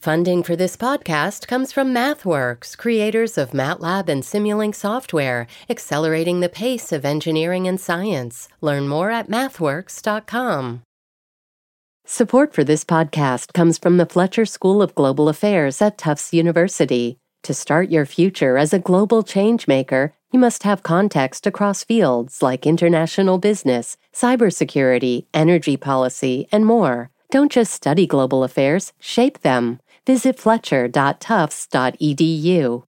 Funding for this podcast comes from MathWorks, creators of MATLAB and Simulink software, accelerating the pace of engineering and science. Learn more at mathworks.com. Support for this podcast comes from the Fletcher School of Global Affairs at Tufts University. To start your future as a global changemaker, you must have context across fields like international business, cybersecurity, energy policy, and more. Don't just study global affairs, shape them. Visit fletcher.tufts.edu.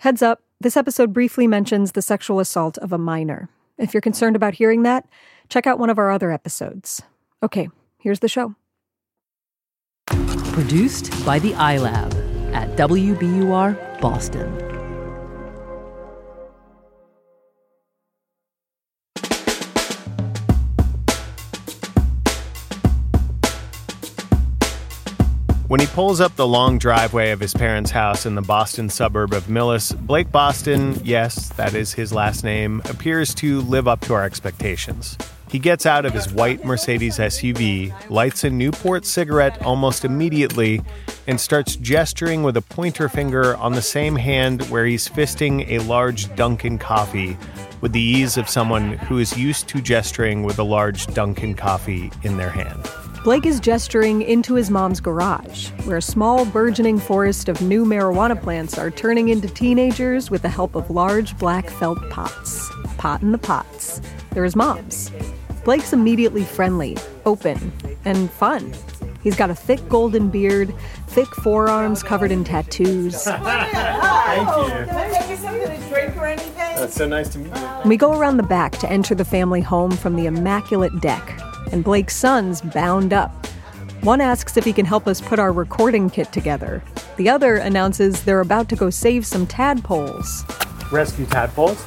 Heads up, this episode briefly mentions the sexual assault of a minor. If you're concerned about hearing that, check out one of our other episodes. Okay, here's the show. Produced by the iLab at WBUR Boston. When he pulls up the long driveway of his parents' house in the Boston suburb of Millis, Blake Boston, yes, that is his last name, appears to live up to our expectations. He gets out of his white Mercedes SUV, lights a Newport cigarette almost immediately, and starts gesturing with a pointer finger on the same hand where he's fisting a large Dunkin' coffee with the ease of someone who is used to gesturing with a large Dunkin' coffee in their hand. Blake is gesturing into his mom's garage, where a small burgeoning forest of new marijuana plants are turning into teenagers with the help of large black felt pots. Pot in the pots. They're his mom's. Blake's immediately friendly, open, and fun. He's got a thick golden beard, thick forearms covered in tattoos. Thank you. Can I make you something to drink or anything? That's so nice to meet you. We go around the back to enter the family home from the immaculate deck, and Blake's son's bound up. One asks if he can help us put our recording kit together. The other announces they're about to go save some tadpoles. Rescue tadpoles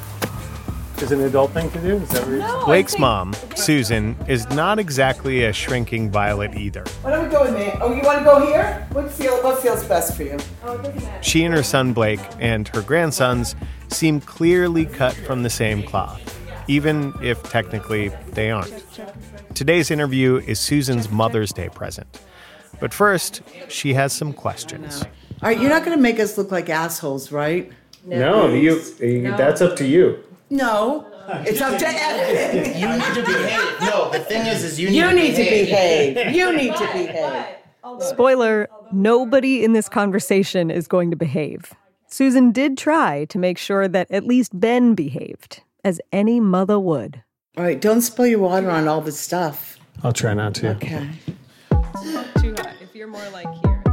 is an adult thing to do. Is that what Blake's mom, Susan, is not exactly a shrinking violet either. Why don't we go in there? Oh, you want to go here? What feel what feels best for you? She and her son Blake and her grandsons seem clearly cut from the same cloth, even if technically they aren't. Today's interview is Susan's Mother's Day present. But first, she has some questions. All right, you're not going to make us look like assholes, right? No, you, that's up to you. No, it's up to Ed. You need to behave. No, the thing is, is you need You to need to behave. behave. You need to behave. Spoiler nobody in this conversation is going to behave. Susan did try to make sure that at least Ben behaved, as any mother would. All right, don't spill your water on all this stuff. I'll try not to. Okay. Too hot. If you're more like here,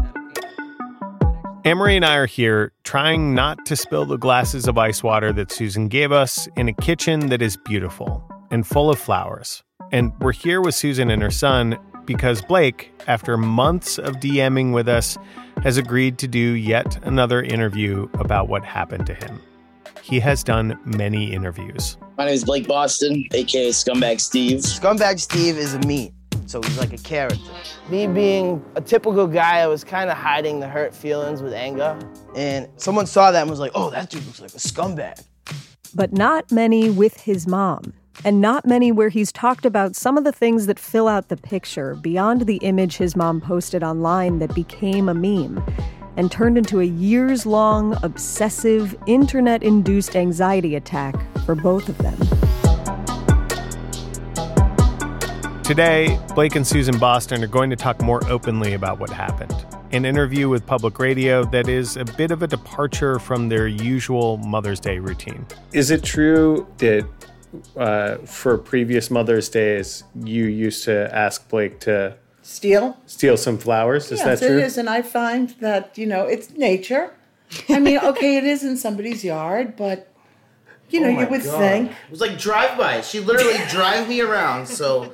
Amory and I are here trying not to spill the glasses of ice water that Susan gave us in a kitchen that is beautiful and full of flowers. And we're here with Susan and her son because Blake, after months of DMing with us, has agreed to do yet another interview about what happened to him. He has done many interviews. My name is Blake Boston, aka Scumbag Steve. Scumbag Steve is a me, so he's like a character. Me being a typical guy, I was kind of hiding the hurt feelings with anger. And someone saw that and was like, oh, that dude looks like a scumbag. but not many with his mom. And not many where he's talked about some of the things that fill out the picture beyond the image his mom posted online that became a meme and turned into a years long, obsessive, internet induced anxiety attack for both of them. Today, Blake and Susan Boston are going to talk more openly about what happened. An interview with public radio that is a bit of a departure from their usual Mother's Day routine. Is it true that uh, for previous Mother's Days, you used to ask Blake to Steal? steal some flowers? Is yes, that true? it is, and I find that you know it's nature. I mean, okay, it is in somebody's yard, but You know, Oh you would God. think. It was like drive-by. She literally drive me around. So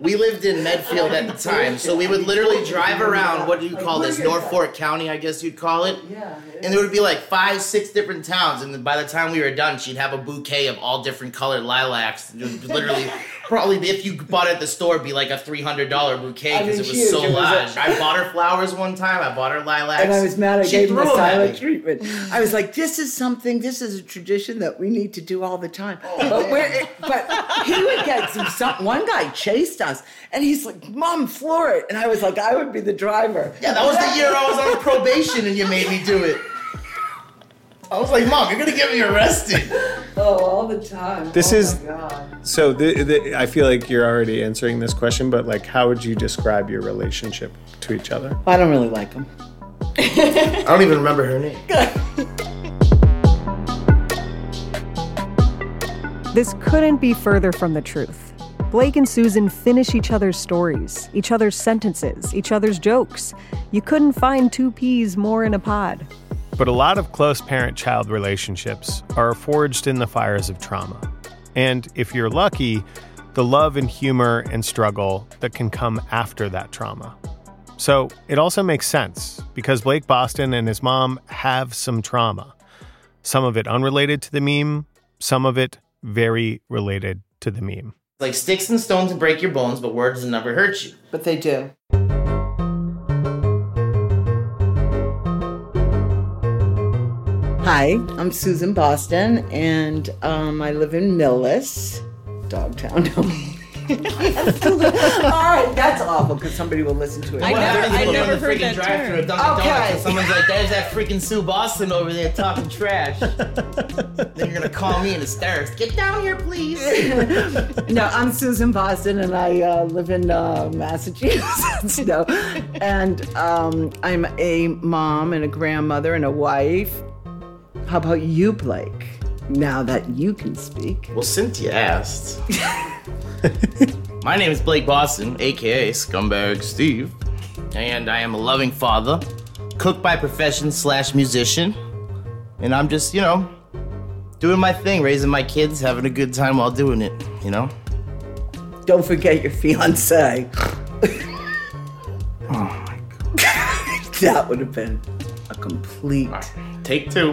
we lived in Medfield at the time. So we would literally drive around. What do you call this? Norfolk County, I guess you'd call it. Yeah. And there would be like five, six different towns. And then by the time we were done, she'd have a bouquet of all different colored lilacs. It literally, probably if you bought it at the store, it'd be like a three hundred dollar bouquet I because mean, it was huge. so It was large. I bought her flowers one time. I bought her lilacs. And I was mad I She gave him threw the 'em at silent treatment. I was like, this is something, this is a tradition that we need to do all the time. Oh, but but he would get some, some, one guy chased us and he's like, Mom, floor it. And I was like, I would be the driver. Yeah, that was the year I was on probation and you made me do it. I was like, Mom, you're gonna get me arrested. Oh, all the time. This oh is- My God. So the, the, I feel like you're already answering this question, but like, how would you describe your relationship to each other? I don't really like him. I don't even remember her name. This couldn't be further from the truth. Blake and Susan finish each other's stories, each other's sentences, each other's jokes. You couldn't find two peas more in a pod. But a lot of close parent child relationships are forged in the fires of trauma. And if you're lucky, the love and humor and struggle that can come after that trauma. So it also makes sense because Blake Boston and his mom have some trauma. Some of it unrelated to the meme, some of it very related to the meme. Like sticks and stones will break your bones, but words will never hurt you. But they do. Hi, I'm Susan Boston, and um, I live in Millis, Dogtown. All right, that's awful because somebody will listen to it. I What never- I when never the heard that drive-thru term. at Dunkin' Donuts Okay. and someone's like, "There's that freaking Sue Boston over there talking trash." then you're gonna call me in hysterics. Get down here, please. No, I'm Susan Boston, and I uh, live in uh, Massachusetts. no, and um, I'm a mom and a grandmother and a wife. How about you, Blake? Now that you can speak. Well, Cynthia asked. My name is Blake Boston, aka Scumbag Steve, and I am a loving father, cook by profession slash musician, and I'm just, you know, doing my thing, raising my kids, having a good time while doing it, you know? Don't forget your fiance. Oh my god. that would have been a complete. Take two.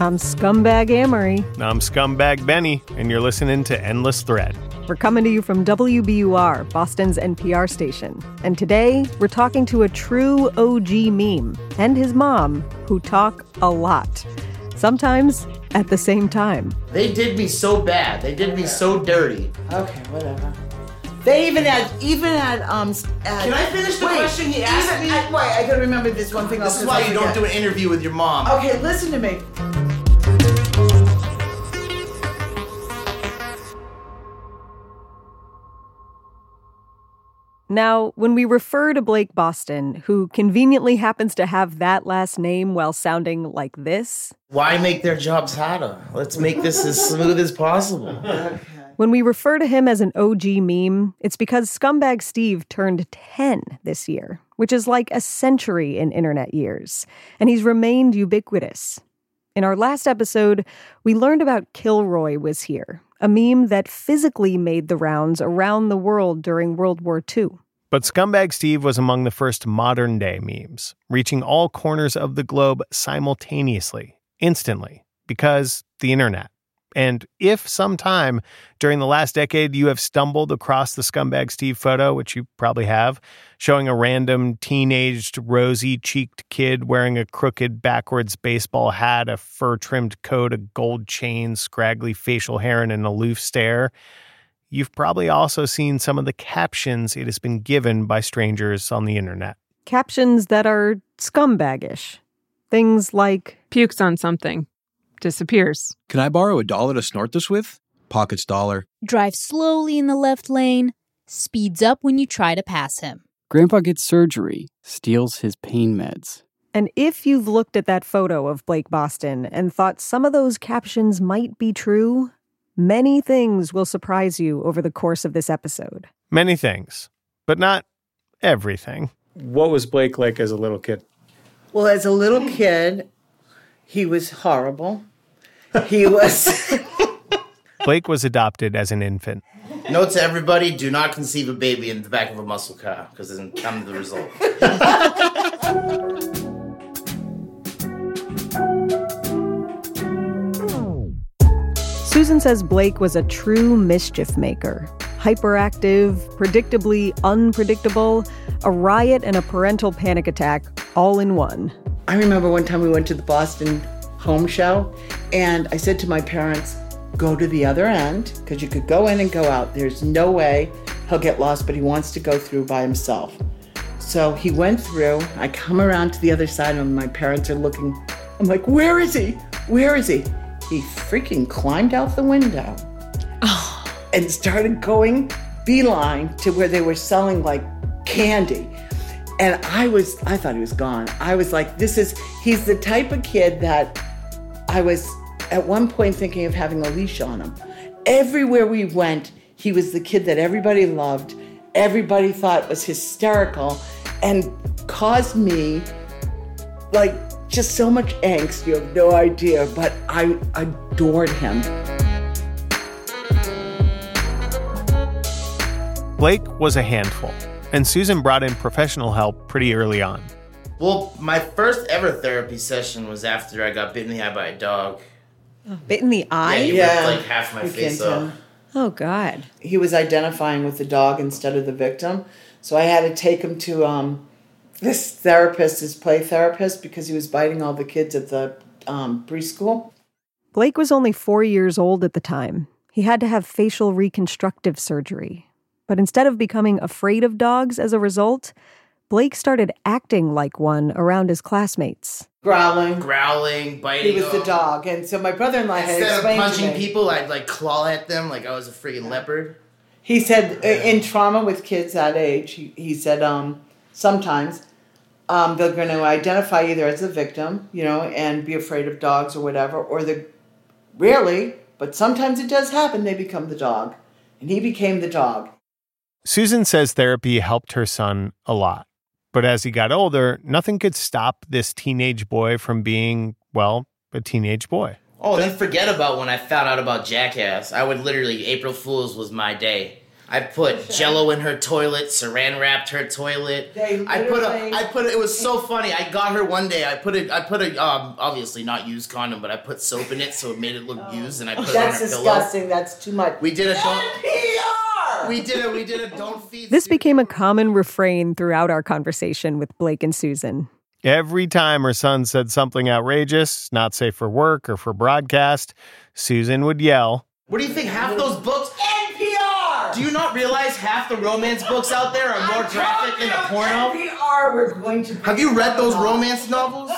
I'm Scumbag Amory. I'm Scumbag Benny, and you're listening to Endless Thread. We're coming to you from WBUR, Boston's NPR station. And today, we're talking to a true OG meme and his mom, who talk a lot. Sometimes at the same time. They did me so bad. They did me so dirty. Okay, whatever. They even had, even at, um, at, Can I finish the wait, question he asked even me? At, wait, I gotta remember this one thing. This else is 'cause why you don't forget. do an interview with your mom. Okay, listen to me. Now, when we refer to Blake Boston, who conveniently happens to have that last name while sounding like this, Why make their jobs harder? Let's make this as smooth as possible. When we refer to him as an OG meme, it's because Scumbag Steve turned 10 this year, which is like a century in internet years, and he's remained ubiquitous. In our last episode, we learned about Kilroy was here, a meme that physically made the rounds around the world during World War II. But Scumbag Steve was among the first modern day memes, reaching all corners of the globe simultaneously, instantly, because the internet. And if sometime during the last decade you have stumbled across the Scumbag Steve photo, which you probably have, showing a random teenaged, rosy cheeked kid wearing a crooked backwards baseball hat, a fur trimmed coat, a gold chain, scraggly facial hair, and an aloof stare, you've probably also seen some of the captions it has been given by strangers on the internet. Captions that are scumbagish. Things like, Pukes on something. Disappears. Can I borrow a dollar to snort this with? Pockets dollar. drives slowly in the left lane, speeds up when you try to pass him. Grandpa gets surgery, steals his pain meds. and if you've looked at that photo of Blake Boston and thought some of those captions might be true, many things will surprise you over the course of this episode. Many things, but not everything. What was Blake like as a little kid? Well, as a little kid, he was horrible. He was. Blake was adopted as an infant. Note to everybody: do not conceive a baby in the back of a muscle car because then come the result. Susan says Blake was a true mischief maker. Hyperactive, predictably unpredictable, a riot and a parental panic attack all in one. I remember one time we went to the Boston home show, and I said to my parents, go to the other end because you could go in and go out. There's no way he'll get lost, but he wants to go through by himself. So he went through. I come around to the other side, and my parents are looking. I'm like, where is he? Where is he? He freaking climbed out the window and started going beeline to where they were selling like candy. And I was, I thought he was gone. I was like, this is, he's the type of kid that I was at one point thinking of having a leash on him. Everywhere we went, he was the kid that everybody loved, everybody thought was hysterical, and caused me like just so much angst. You have no idea, but I adored him. Blake was a handful, and Susan brought in professional help pretty early on. Well, my first ever therapy session was after I got bit in the eye by a dog. Bit in the eye? Yeah, he ripped like half my We face off. Oh, God. He was identifying with the dog instead of the victim. So I had to take him to um, this therapist, his play therapist, because he was biting all the kids at the um, preschool. Blake was only four years old at the time. He had to have facial reconstructive surgery. But instead of becoming afraid of dogs as a result, Blake started acting like one around his classmates. Growling. Growling, biting. He was the dog. And so my brother in law had Instead of explained to punching me- people, I'd like claw at them like I was a freaking leopard. He said uh, in trauma with kids that age, he, he said um, sometimes um, they're going to identify either as a victim, you know, and be afraid of dogs or whatever, or the rarely, but sometimes it does happen, they become the dog. And he became the dog. Susan says therapy helped her son a lot. But as he got older, nothing could stop this teenage boy from being, well, a teenage boy. Oh, then forget about when I found out about Jackass. I would literally April Fools was my day. I put Jello in her toilet, Saran wrapped her toilet. I put a, literally- I put it was so funny. I got her one day. I put it, I put a, um, obviously not used condom, but I put soap in it so it made it look used, and I put Oh. That's it on her disgusting. That's too much. We did a don't. We did a, we did a don't feed. This became a common refrain throughout our conversation with Blake and Susan. Every time her son said something outrageous, not safe for work or for broadcast, Susan would yell, What do you think? Half those books. NPR! Do you not realize half the romance books out there are more graphic than a porno? NPR, we're going to. Have you read those romance novels?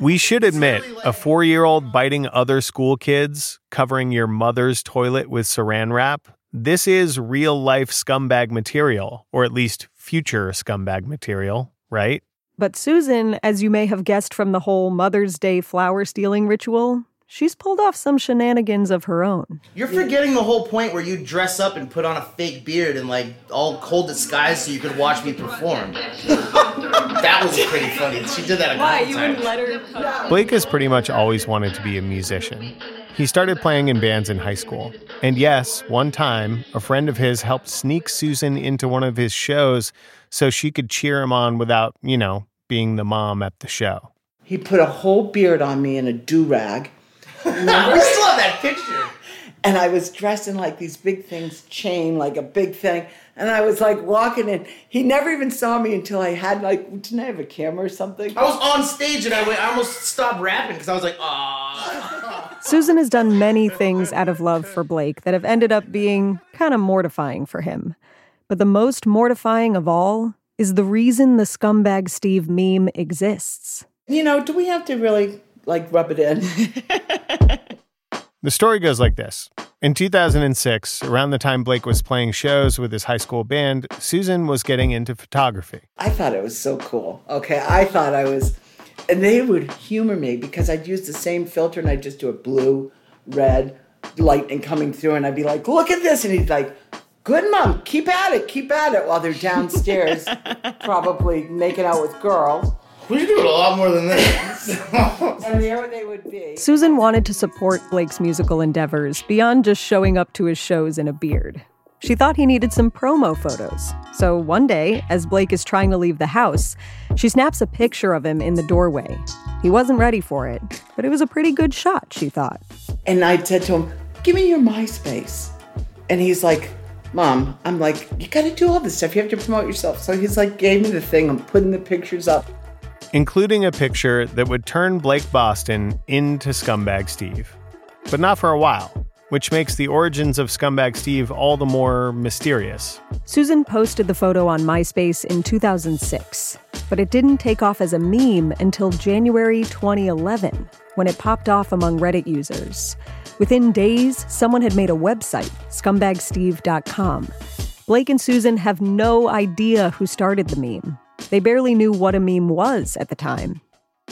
We should admit, a four year old biting other school kids, covering your mother's toilet with saran wrap, this is real life scumbag material, or at least future scumbag material, right? But Susan, as you may have guessed from the whole Mother's Day flower stealing ritual, she's pulled off some shenanigans of her own. You're forgetting the whole point where you dress up and put on a fake beard and like all cold disguise so you could watch me perform. that was pretty funny. She did that a couple times. You wouldn't let her? Blake has pretty much always wanted to be a musician. He started playing in bands in high school. And yes, one time, a friend of his helped sneak Susan into one of his shows so she could cheer him on without, you know, being the mom at the show. He put a whole beard on me in a do rag. we still have that picture. And I was dressed in like these big things, chain, like a big thing. And I was like walking in. He never even saw me until I had like, didn't I have a camera or something? I was on stage and I went. I almost stopped rapping because I was like, ah. Susan has done many things out of love for Blake that have ended up being kind of mortifying for him. But the most mortifying of all is the reason the scumbag Steve meme exists. You know, do we have to really like rub it in? The story goes like this. In 2006, around the time Blake was playing shows with his high school band, Susan was getting into photography. I thought it was so cool. Okay, I thought I was, and they would humor me because I'd use the same filter and I'd just do a blue, red, lightning coming through, and I'd be like, "Look at this," and he'd like, "Good mom, keep at it, keep at it," while they're downstairs, probably making out with girls. We should do it a lot more than this. and there they would be. Susan wanted to support Blake's musical endeavors beyond just showing up to his shows in a beard. She thought he needed some promo photos. So one day, as Blake is trying to leave the house, she snaps a picture of him in the doorway. He wasn't ready for it, but it was a pretty good shot, she thought. And I said to him, Give me your MySpace. And he's like, Mom, I'm like, you gotta do all this stuff. You have to promote yourself. So he's like, gave me the thing. I'm putting the pictures up. Including a picture that would turn Blake Boston into Scumbag Steve. But not for a while, which makes the origins of Scumbag Steve all the more mysterious. Susan posted the photo on MySpace in 2006, but it didn't take off as a meme until January 2011, when it popped off among Reddit users. Within days, someone had made a website, scumbagsteve.com. Blake and Susan have no idea who started the meme. They barely knew what a meme was at the time.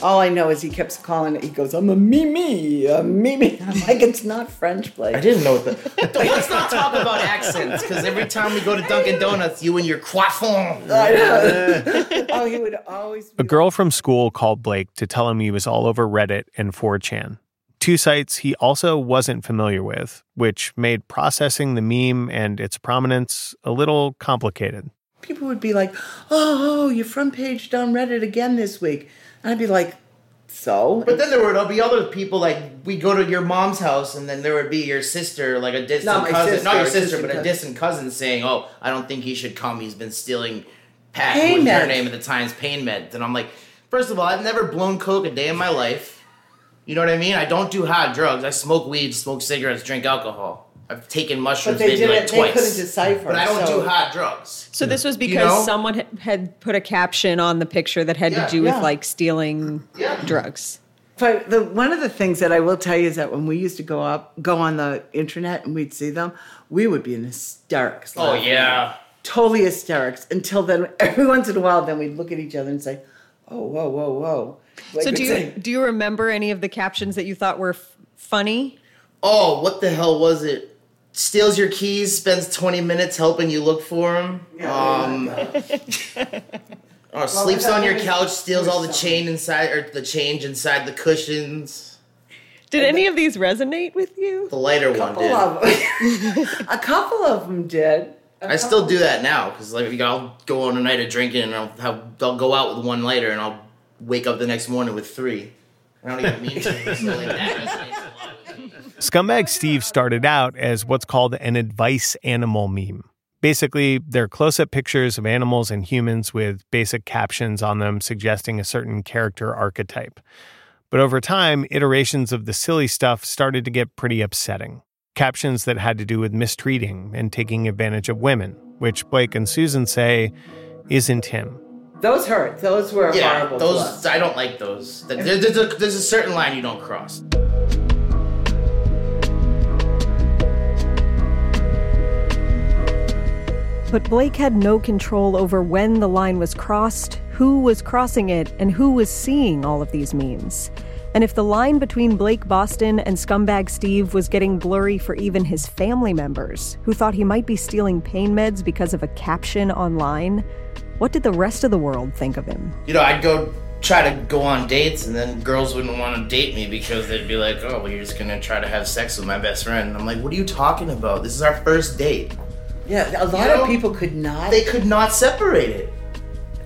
All I know is he keeps calling it. He goes, "I'm a mimi, a mimi." I'm like, "It's not French, Blake." I didn't know what the. Let's not talk about accents, because every time we go to Dunkin' Donuts, you and your croissant. I know. oh, he would always. A girl from school called Blake to tell him he was all over Reddit and 4chan. Two sites he also wasn't familiar with, which made processing the meme and its prominence a little complicated. People would be like, "Oh, your front page on Reddit again this week." And I'd be like, "So?" But then there would be other people like we go to your mom's house, and then there would be your sister, like a distant Not cousin, sister, not your sister, distant but a distant cousin, saying, "Oh, I don't think he should come. He's been stealing Pat, Pain who was her name at the time's pain meds." And I'm like, first of all, I've never blown coke a day in my life. You know what I mean? I don't do hard drugs. I smoke weed, smoke cigarettes, drink alcohol. I've taken mushrooms But they maybe didn't. like they twice. couldn't decipher. but I don't so- do hard drugs. So this was You because know? someone had- had put a caption on the picture that had Yeah. to do with Yeah. like stealing drugs. But the one of the things that I will tell you is that when we used to go up, go on the internet and we'd see them, we would be in hysterics. Oh laughing. yeah. totally hysterics. Until then, every once in a while, then we'd look at each other and say, "Oh, whoa, whoa, whoa." Like so do you say, do you remember any of the captions that you thought were f- funny? Oh, what the hell was it? Steals your keys, spends 20 minutes helping you look for them. Um, or sleeps on your couch, steals all the chain inside or the change inside the cushions. Did any of these resonate with you? The lighter one couple did. of them. a couple of them did. A I still do that now because like I'll go on a night of drinking and I'll have, I'll go out with one lighter and I'll wake up the next morning with three. I don't even mean to. So like that resonates a lot with me. Scumbag Steve started out as what's called an advice animal meme. Basically, they're close up pictures of animals and humans with basic captions on them suggesting a certain character archetype. But over time, iterations of the silly stuff started to get pretty upsetting. Captions that had to do with mistreating and taking advantage of women, which Blake and Susan say isn't him. Those hurt. Those were Yeah, horrible. to those us. I don't like those. There- There's a, there's a certain line you don't cross. But Blake had no control over when the line was crossed, who was crossing it, and who was seeing all of these memes. And if the line between Blake Boston and Scumbag Steve was getting blurry for even his family members, who thought he might be stealing pain meds because of a caption online, what did the rest of the world think of him? You know, I'd go try to go on dates, and then girls wouldn't want to date me because they'd be like, "Oh, well, you're just gonna try to have sex with my best friend." And I'm like, "What are you talking about? This is our first date." Yeah, a lot You know, of people could not. They could not separate it.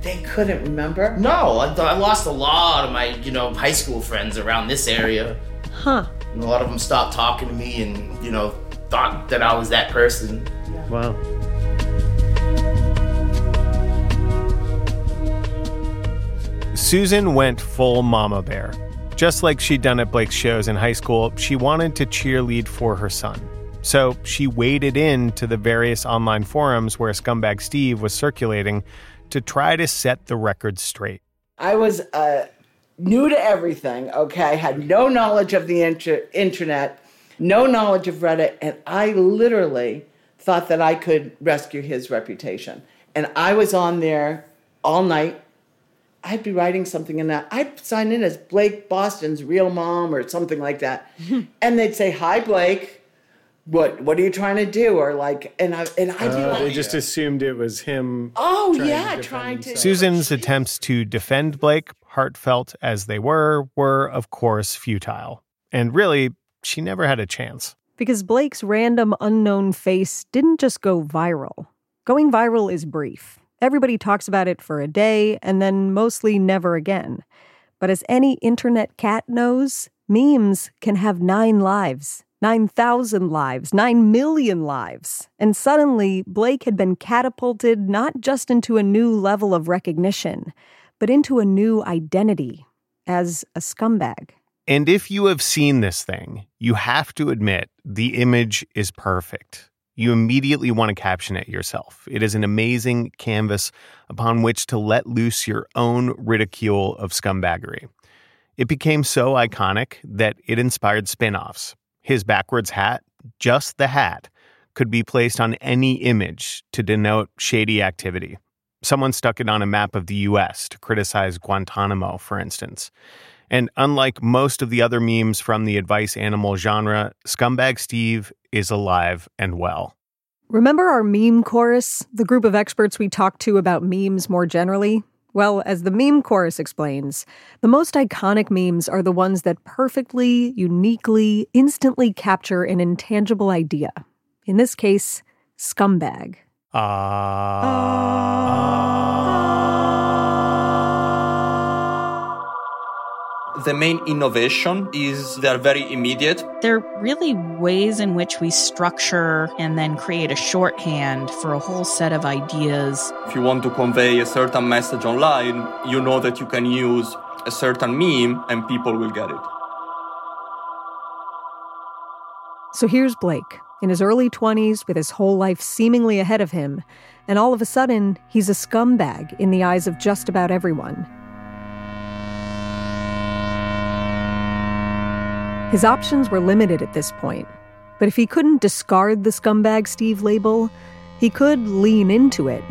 They couldn't remember. No, I, I lost a lot of my, you know, high school friends around this area. Huh. And a lot of them stopped talking to me, and you know, thought that I was that person. Wow. Susan went full mama bear. Just like she'd done at Blake's shows in high school, she wanted to cheerlead for her son. So she waded into the various online forums where Scumbag Steve was circulating to try to set the record straight. I was uh, new to everything, okay? Had no knowledge of the inter- internet, no knowledge of Reddit, and I literally thought that I could rescue his reputation. And I was on there all night. I'd be writing something in that. I'd sign in as Blake Boston's real mom or something like that. and they'd say, Hi, Blake. What what are you trying to do? Or like and I and I'd Uh, like, they just assumed it was him. Oh trying yeah, defend trying to Susan's attempts to defend Blake heartfelt as they were, were, of course, futile. And really, she never had a chance. Because Blake's random unknown face didn't just go viral. Going viral is brief. Everybody talks about it for a day and then mostly never again. But as any internet cat knows, memes can have nine lives, 9,000 lives, 9 million lives. And suddenly, Blake had been catapulted not just into a new level of recognition, but into a new identity as a scumbag. And if you have seen this thing, you have to admit the image is perfect. You immediately want to caption it yourself. It is an amazing canvas upon which to let loose your own ridicule of scumbaggery. It became so iconic that it inspired spin offs. His backwards hat, just the hat, could be placed on any image to denote shady activity. Someone stuck it on a map of the US to criticize Guantanamo, for instance. And unlike most of the other memes from the advice animal genre, Scumbag Steve is alive and well. Remember our meme chorus, the group of experts we talked to about memes more generally? Well, as the meme chorus explains, the most iconic memes are the ones that perfectly, uniquely, instantly capture an intangible idea. In this case, scumbag. Ah. Ah. The main innovation is they're very immediate. They're really ways in which we structure and then create a shorthand for a whole set of ideas. If you want to convey a certain message online, you know that you can use a certain meme and people will get it. So here's Blake, in his early 20s, with his whole life seemingly ahead of him, and all of a sudden, he's a scumbag in the eyes of just about everyone. His options were limited at this point, but if he couldn't discard the scumbag Steve label, he could lean into it.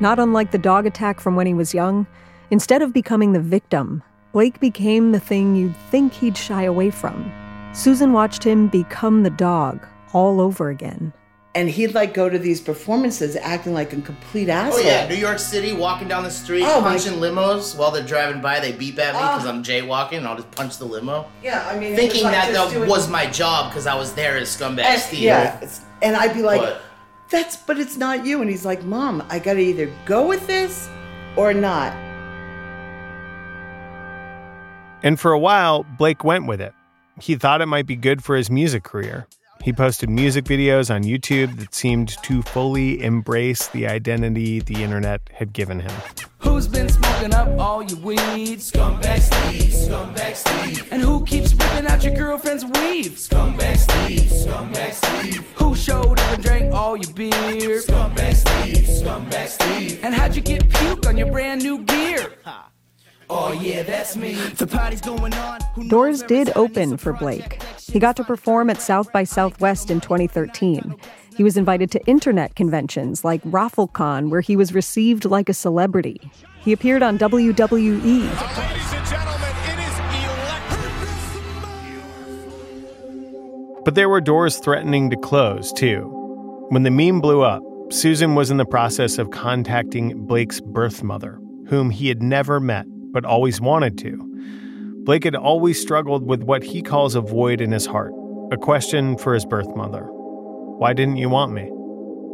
Not unlike the dog attack from when he was young, instead of becoming the victim, Blake became the thing you'd think he'd shy away from. Susan watched him become the dog all over again. And he'd like go to these performances acting like a complete oh, asshole. Oh yeah, New York City, walking down the street, Oh, my- punching limos while they're driving by. They beep at me Oh. because I'm jaywalking, and I'll just punch the limo. Yeah, I mean, thinking like that just that doing- was my job because I was there as scumbag And- Steve. Yeah, and I'd be like, But- "That's, but it's not you." And he's like, "Mom, I got to either go with this or not." And for a while, Blake went with it. He thought it might be good for his music career. He posted music videos on YouTube that seemed to fully embrace the identity the internet had given him. Who's been smoking up all your weed? Scumbag Steve, Scumbag Steve. And who keeps ripping out your girlfriend's weave? Scumbag Steve, Scumbag Steve. Who showed up and drank all your beer? Scumbag Steve, Scumbag Steve. And how'd you get puke on your brand new gear? Oh yeah, that's me. The party's going on. Doors did open for Blake. He got to perform at South by Southwest in 2013. He was invited to internet conventions like ROFLCon, where he was received like a celebrity. He appeared on. WWE. But there were doors threatening to close, too. When the meme blew up, Susan was in the process of contacting Blake's birth mother, whom he had never met but always wanted to. Blake had always struggled with what he calls a void in his heart, a question for his birth mother Why didn't you want me?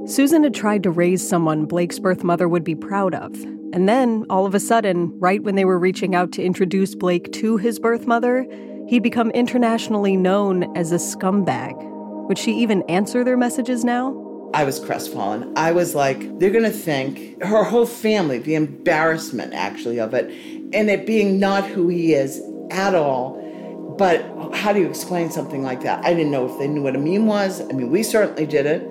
Susan had tried to raise someone Blake's birth mother would be proud of. And then, all of a sudden, right when they were reaching out to introduce Blake to his birth mother, he'd become internationally known as a scumbag. Would she even answer their messages now? I was crestfallen. I was like, they're going to think her whole family, the embarrassment actually of it, and it being not who he is at all. But how do you explain something like that? I didn't know if they knew what a meme was. I mean, we certainly did it.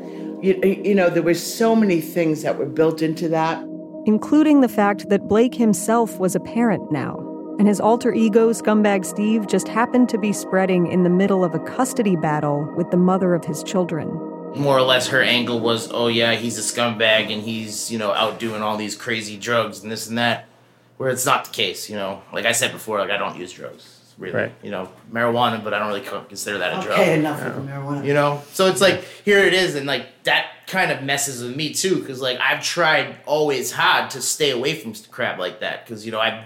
You, you know, there were so many things that were built into that. Including the fact that Blake himself was a parent now, and his alter ego, Scumbag Steve, just happened to be spreading in the middle of a custody battle with the mother of his children. More or less, her angle was, oh yeah, he's a scumbag and he's you know out doing all these crazy drugs and this and that. Where it's not the case, you know. Like I said before, like I don't use drugs. Really, Right. you know, marijuana, but I don't really consider that a drug. Okay, enough you of the know? marijuana. You know, so it's like here it is, and like that kind of messes with me too, because like I've tried always hard to stay away from crap like that, because you know I've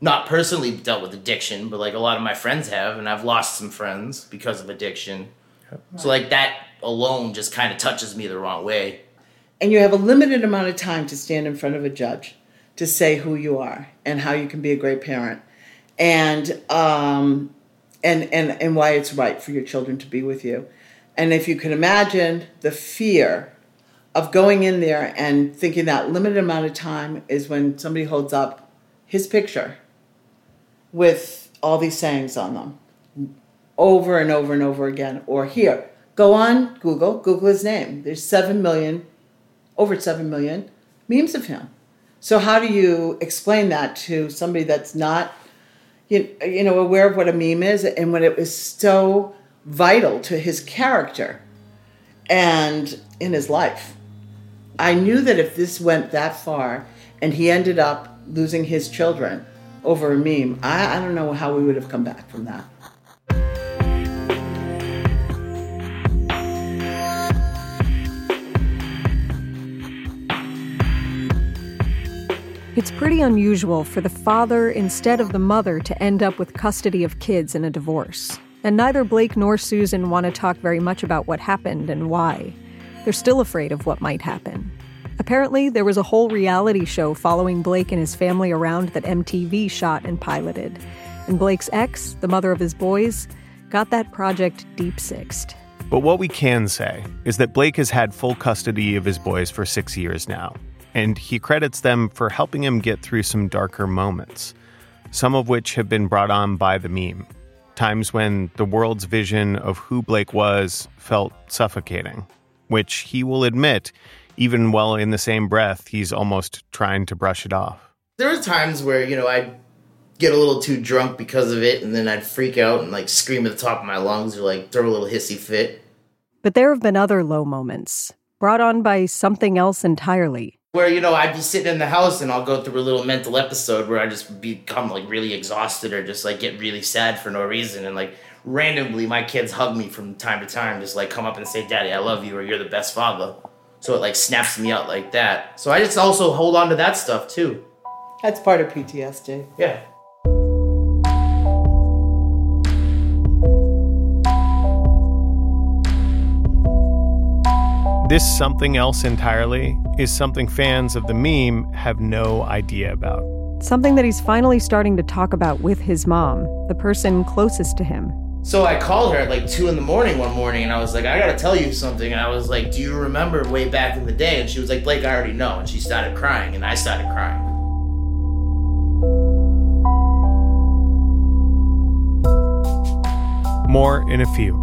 not personally dealt with addiction, but like a lot of my friends have, and I've lost some friends because of addiction. So like that alone just kind of touches me the wrong way. And you have a limited amount of time to stand in front of a judge to say who you are and how you can be a great parent, and um, and and and why it's right for your children to be with you. And if you can imagine the fear of going in there and thinking that limited amount of time is when somebody holds up his picture with all these sayings on them over and over and over again. Or here, go on Google, Google his name. There's 7 million, over 7 million memes of him. So, how do you explain that to somebody that's not, you, know, aware of what a meme is and when it was so vital to his character and in his life? I knew that if this went that far and he ended up losing his children over a meme, I, I don't know how we would have come back from that. It's pretty unusual for the father instead of the mother to end up with custody of kids in a divorce. And neither Blake nor Susan want to talk very much about what happened and why. They're still afraid of what might happen. Apparently, there was a whole reality show following Blake and his family around that MTV shot and piloted. And Blake's ex, the mother of his boys, got that project deep sixed. But what we can say is that Blake has had full custody of his boys for six years now, and he credits them for helping him get through some darker moments, some of which have been brought on by the meme. Times when the world's vision of who Blake was felt suffocating, which he will admit, even while in the same breath, he's almost trying to brush it off. There were times where, you know, I'd get a little too drunk because of it, and then I'd freak out and like scream at the top of my lungs or like throw a little hissy fit. But there have been other low moments, brought on by something else entirely. Where, you know, I'd be sitting in the house and I'll go through a little mental episode where I just become like really exhausted or just like get really sad for no reason. And like randomly, my kids hug me from time to time, just like come up and say, Daddy, I love you, or you're the best father. So it like snaps me out like that. So I just also hold on to that stuff too. That's part of PTSD. Yeah. This something else entirely is something fans of the meme have no idea about. Something that he's finally starting to talk about with his mom, the person closest to him. So I called her at like two in the morning one morning and I was like, I gotta tell you something. And I was like, Do you remember way back in the day? And she was like, Blake, I already know. And she started crying and I started crying. More in a few.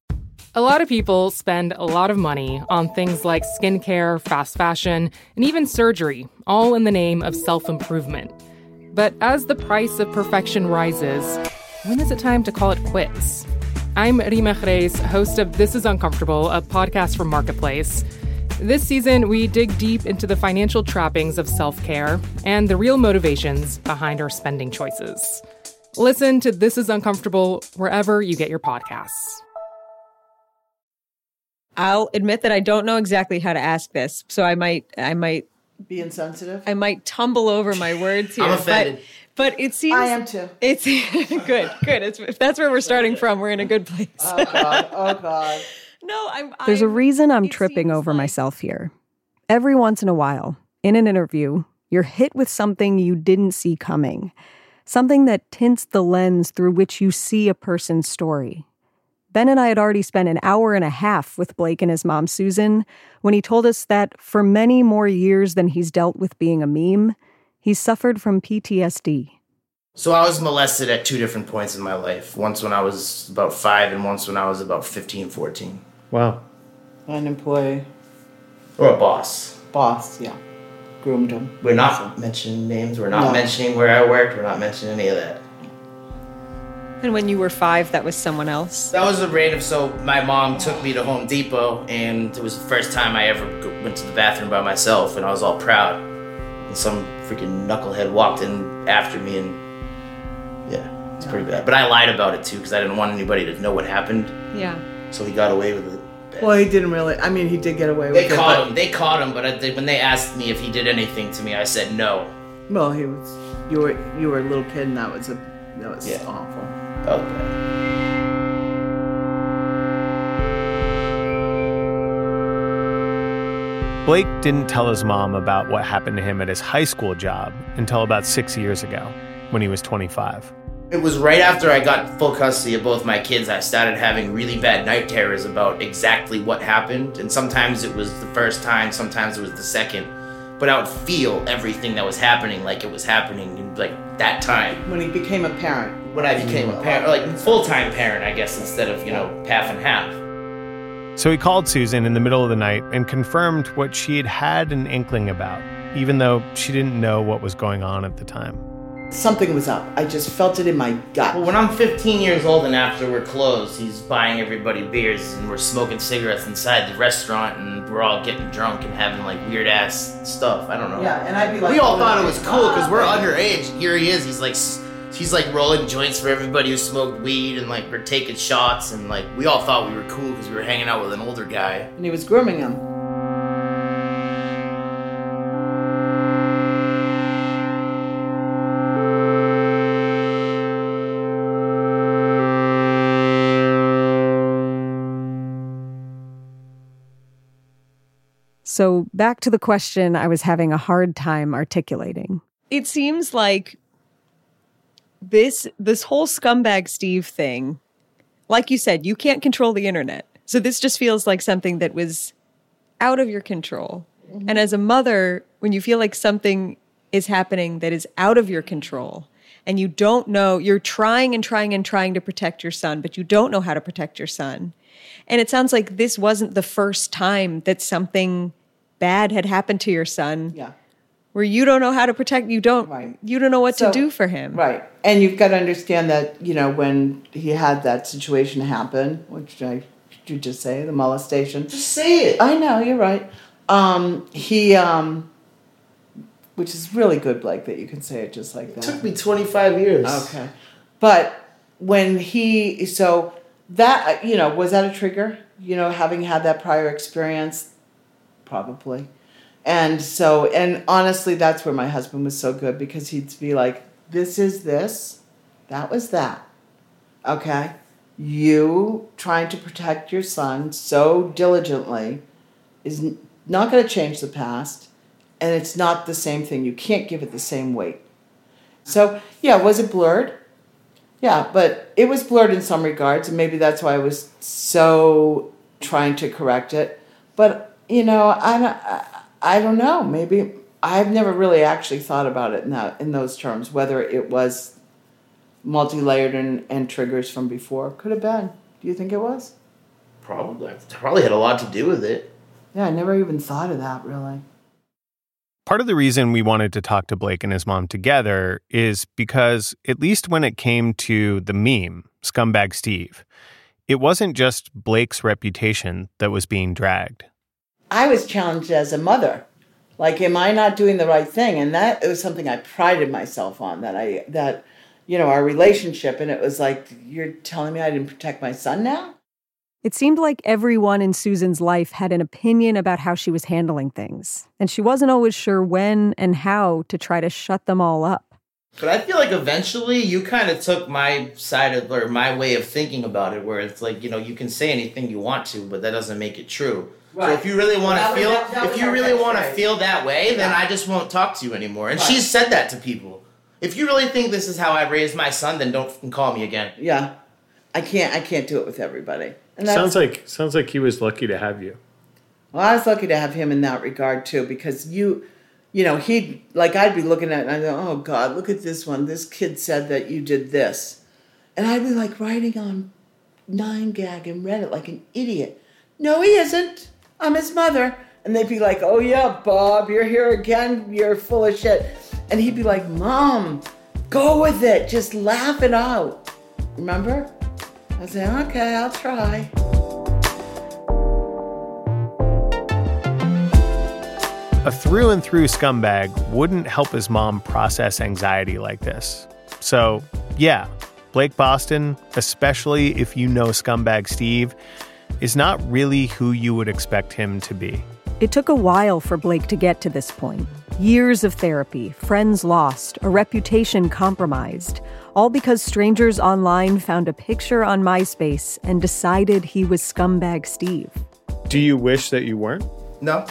A lot of people spend a lot of money on things like skincare, fast fashion, and even surgery, all in the name of self improvement. But as the price of perfection rises, when is it time to call it quits? I'm Reema Khrais, host of This is Uncomfortable, a podcast from Marketplace. This season, we dig deep into the financial trappings of self care and the real motivations behind our spending choices. Listen to This is Uncomfortable wherever you get your podcasts. I'll admit that I don't know exactly how to ask this, so I might, I might be insensitive. I might tumble over my words here. I'm offended. But, but it seems I am too. It's good, good. It's, if that's where we're starting from, we're in a good place. Oh God! Oh God! no, I'm. There's a I'm- reason I'm tripping over like- myself here. Every once in a while, in an interview, you're hit with something you didn't see coming, something that tints the lens through which you see a person's story. Ben and I had already spent an hour and a half with Blake and his mom, Susan, when he told us that for many more years than he's dealt with being a meme, He suffered from PTSD. So I was molested at two different points in my life. Once when I was about five, and once when I was about 15, 14. Wow. An employee. Or a boss. Boss, yeah. Groomed him. We're not mentioning names. We're not No. mentioning where I worked. We're not mentioning any of that. And when you were five, that was someone else. That was a random. So my mom took me to Home Depot, and it was the first time I ever went to the bathroom by myself, and I was all proud. And some freaking knucklehead walked in after me, and yeah, it's pretty bad. But I lied about it too because I didn't want anybody to know what happened. Yeah. So he got away with it. Well, he didn't really. I mean, he did get away They with it. They caught but- him. They caught him, but I, they, when they asked me if he did anything to me, I said no. Well, he was. You were you were a little kid, and that was a that was awful. That was. Blake didn't tell his mom about what happened to him at his high school job until about six years ago, when he was 25. It was right after I got full custody of both my kids, I started having really bad night terrors about exactly what happened. And sometimes it was the first time, sometimes it was the second. But I would feel everything that was happening like it was happening like that time. When he became a parent. When I became a parent, like full time parent, I guess, instead of, you know, half and half. So he called Susan in the middle of the night and confirmed what she had had an inkling about, even though she didn't know what was going on at the time. Something was up. I just felt it in my gut. Well, when I'm 15 years old and after we're closed, he's buying everybody beers and we're smoking cigarettes inside the restaurant and we're all getting drunk and having like weird ass stuff. I don't know. Yeah, and I'd be like, we all thought it was cool because we're ah, underage. Here he is. He's like, s- he's like rolling joints for everybody who smoked weed and like we're taking shots and like we all thought we were cool because we were hanging out with an older guy. And he was grooming him. So, back to the question I was having a hard time articulating. It seems like this this whole scumbag Steve thing, like you said, you can't control the internet. So this just feels like something that was out of your control. Mm-hmm. And as a mother, when you feel like something is happening that is out of your control and you don't know, you're trying and trying and trying to protect your son, but you don't know how to protect your son. And it sounds like this wasn't the first time that something bad had happened to your son. Yeah. Where you don't know how to protect you don't you don't know what So- to do for him. Right. And you've got to understand that, you know, when he had that situation happen, which I did you just say, the molestation. Just say it. I know, you're right. Um, he um which is really good, Blake, that you can say it just like that. It took me 25 years. Okay. But when he, so that, you know, was that a trigger? You know, having had that prior experience? Probably. And so, and honestly, that's where my husband was so good because he'd be like, this is this, that was that. Okay? You trying to protect your son so diligently is not going to change the past, and it's not the same thing. You can't give it the same weight. So, yeah, was it blurred? Yeah, but it was blurred in some regards, and maybe that's why I was so trying to correct it. But you know, I don't, I, I don't know. Maybe I've never really actually thought about it in that in those terms. Whether it was multi-layered and, and triggers from before, could have been. Do you think it was? Probably. Probably had a lot to do with it. Yeah, I never even thought of that really. Part of the reason we wanted to talk to Blake and his mom together is because, at least when it came to the meme, Scumbag Steve, it wasn't just Blake's reputation that was being dragged. I was challenged as a mother. Like, am I not doing the right thing? And that it was something I prided myself on. That I that you know our relationship, and it was like you're telling me I didn't protect my son now. It seemed like everyone in Susan's life had an opinion about how she was handling things, and she wasn't always sure when and how to try to shut them all up. But I feel like eventually you kind of took my side of or my way of thinking about it, where it's like you know you can say anything you want to, but that doesn't make it true. So if you really want to was- feel, that- that if you really want to feel that way, then I just won't talk to you anymore. And Right. she's said that to people. If you really think this is how I raised my son, then don't fucking call me again. Yeah, I can't. I can't do it with everybody. And that's, Sounds like sounds like he was lucky to have you. Well, I was lucky to have him in that regard too, because you, you know, he'd like I'd be looking at it and I go, oh God, look at this one. This kid said that you did this. And I'd be like writing on nine gag and read it like an idiot. No, he isn't. I'm his mother. And they'd be like, oh yeah, Bob, you're here again. You're full of shit. And he'd be like, Mom, go with it. Just laugh it out. Remember? I say, okay, I'll try. A through and through scumbag wouldn't help his mom process anxiety like this. So, yeah, Blake Boston, especially if you know scumbag Steve, is not really who you would expect him to be. It took a while for Blake to get to this point. Years of therapy, friends lost, a reputation compromised, all because strangers online found a picture on MySpace and decided he was scumbag Steve. Do you wish that you weren't? No.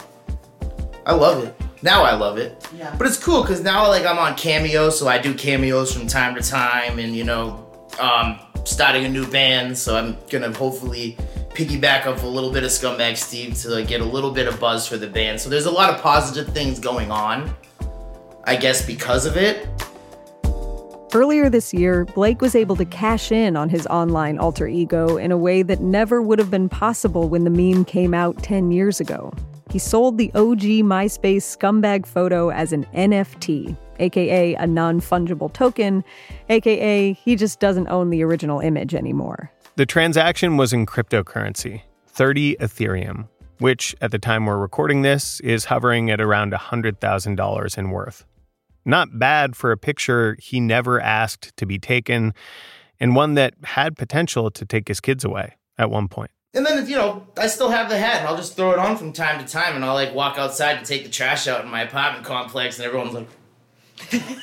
I love it. Now I love it. Yeah. But it's cool because now like I'm on Cameo, so I do cameos from time to time, and you know, um, starting a new band, so I'm gonna hopefully piggyback off a little bit of Scumbag Steve to like get a little bit of buzz for the band. So there's a lot of positive things going on, I guess, because of it. Earlier this year, Blake was able to cash in on his online alter ego in a way that never would have been possible when the meme came out 10 years ago. He sold the OG MySpace scumbag photo as an NFT, aka a non fungible token, aka he just doesn't own the original image anymore. The transaction was in cryptocurrency, 30 Ethereum, which at the time we're recording this is hovering at around $100,000 in worth. Not bad for a picture he never asked to be taken, and one that had potential to take his kids away at one point. And then, you know, I still have the hat, and I'll just throw it on from time to time, and I'll like walk outside to take the trash out in my apartment complex, and everyone's like,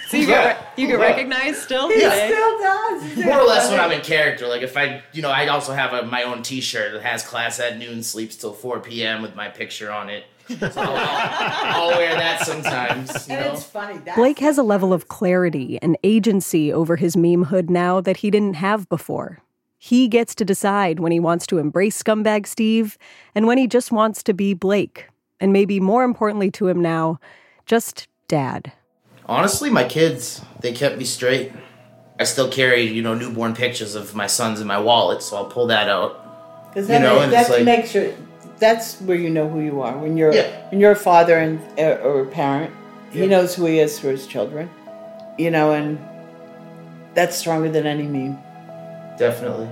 So you get, you get recognized still? He today? still does. more or less when I'm in character. Like if I, you know, I also have a, my own T-shirt that has class at noon, sleeps till 4 p.m. with my picture on it. So I'll, I'll, I'll wear that sometimes. You And know? it's funny. That's Blake has a level of clarity and agency over his meme hood now that he didn't have before. He gets to decide when he wants to embrace Scumbag Steve and when he just wants to be Blake. And maybe more importantly to him now, just dad. Honestly, my kids, they kept me straight. I still carry, you know, newborn pictures of my sons in my wallet, so I'll pull that out. Because You that, know, and that like- makes sure that's where you know who you are when you're Yeah. when you're a father and uh, or a parent. He knows who he is for his children, you know, and that's stronger than any meme. Definitely.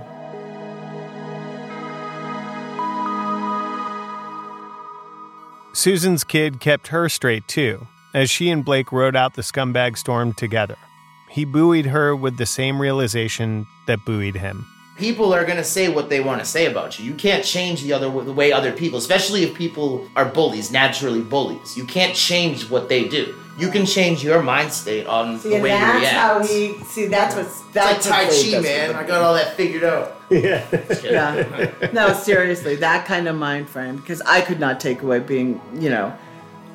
Susan's kid kept her straight too, as she and Blake rode out the scumbag storm together. He buoyed her with the same realization that buoyed him. People are gonna say what they want to say about you. You can't change the other the way other people, especially if people are bullies, naturally bullies. You can't change what they do. You can change your mind state on See, the way you react. that's react. how he. See, that's what's that's it's like Tai Chi, man. I got all that figured out. Yeah. yeah. No, seriously, that kind of mind frame. Because I could not take away being, you know,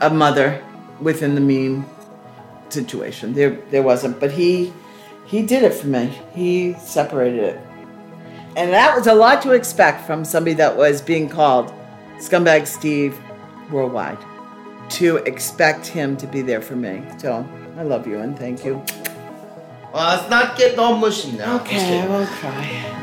a mother within the meme situation. There, there wasn't. But he, he did it for me. He separated it, and that was a lot to expect from somebody that was being called scumbag Steve worldwide. To expect him to be there for me. So I love you and thank you. Well, let's not get all mushy now. Okay, I won't cry.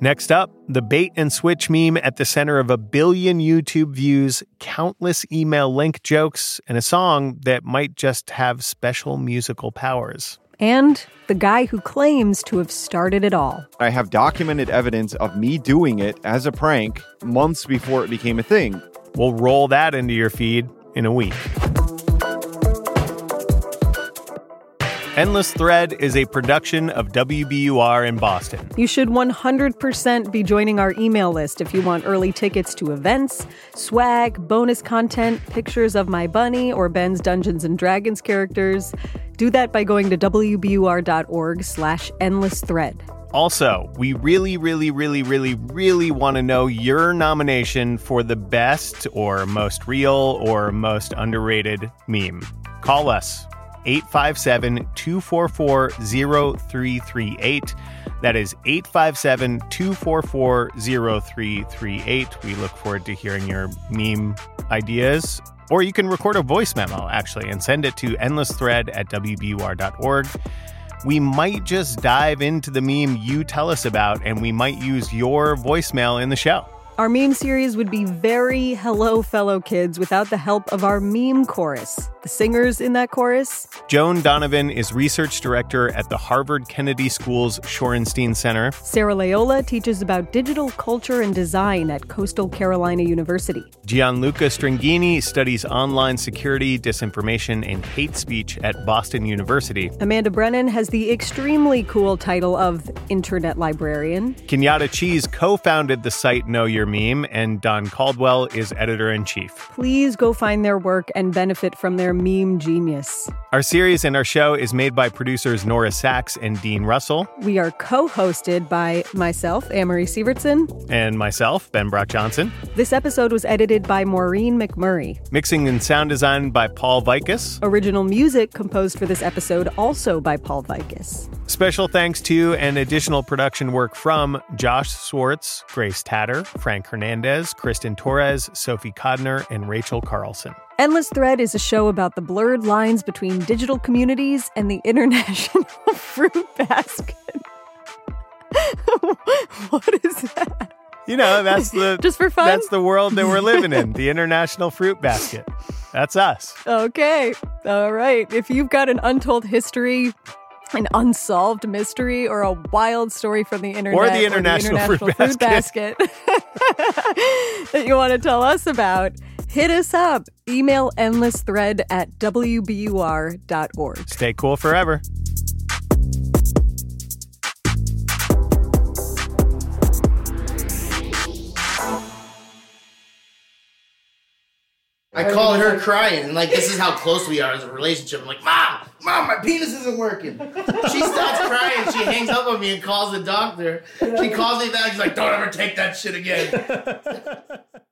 Next up, the bait and switch meme at the center of a billion YouTube views, countless email link jokes, and a song that might just have special musical powers. And the guy who claims to have started it all. I have documented evidence of me doing it as a prank months before it became a thing. We'll roll that into your feed in a week. Endless Thread is a production of WBUR in Boston. You should 100% be joining our email list if you want early tickets to events, swag, bonus content, pictures of my bunny or Ben's Dungeons and Dragons characters. Do that by going to wbur.org slash endless thread. Also, we really, really, really, really, really want to know your nomination for the best or most real or most underrated meme. Call us 857 244 0338. That is 857 244 0338. We look forward to hearing your meme ideas. Or you can record a voice memo, actually, and send it to endlessthread at WBUR.org. We might just dive into the meme you tell us about, and we might use your voicemail in the show. Our meme series would be very hello, fellow kids, without the help of our meme chorus. The singers in that chorus Joan Donovan is research director at the Harvard Kennedy School's Shorenstein Center. Sarah Leola teaches about digital culture and design at Coastal Carolina University. Gianluca Stringhini studies online security, disinformation, and hate speech at Boston University. Amanda Brennan has the extremely cool title of Internet Librarian. Kenyatta Cheese co founded the site Know Your Meme, and Don Caldwell is editor in chief. Please go find their work and benefit from their meme genius. Our series and our show is made by producers Nora Saks and Dean Russell, We are co hosted by myself, Amory Sivertson. and myself, Ben Brock Johnson. This episode was edited by Maureen McMurray. Mixing and sound design by Paul Vaitkus. Original music composed for this episode also by Paul Vaitkus. Special thanks to and additional production work from Josh Swartz, Grace Tatter, Frank Hernandez, Kristen Torres, Sophie Kodner, and Rachel Carlson. Endless Thread is a show about the blurred lines between digital communities and the international fruit basket. what is that? You know, that's the Just for fun? That's the world that we're living in, the international fruit basket. That's us. Okay. All right. If you've got an untold history, an unsolved mystery, or a wild story from the internet Or the International Fruit basket that you want to tell us about, hit us up. Email endlessthread at wbur.org. Stay cool forever. I call her crying, and like this is how close we are as a relationship. I'm like, Mom, Mom, my penis isn't working. She stops crying. She hangs up on me and calls the doctor. She calls me back. She's like, Don't ever take that shit again.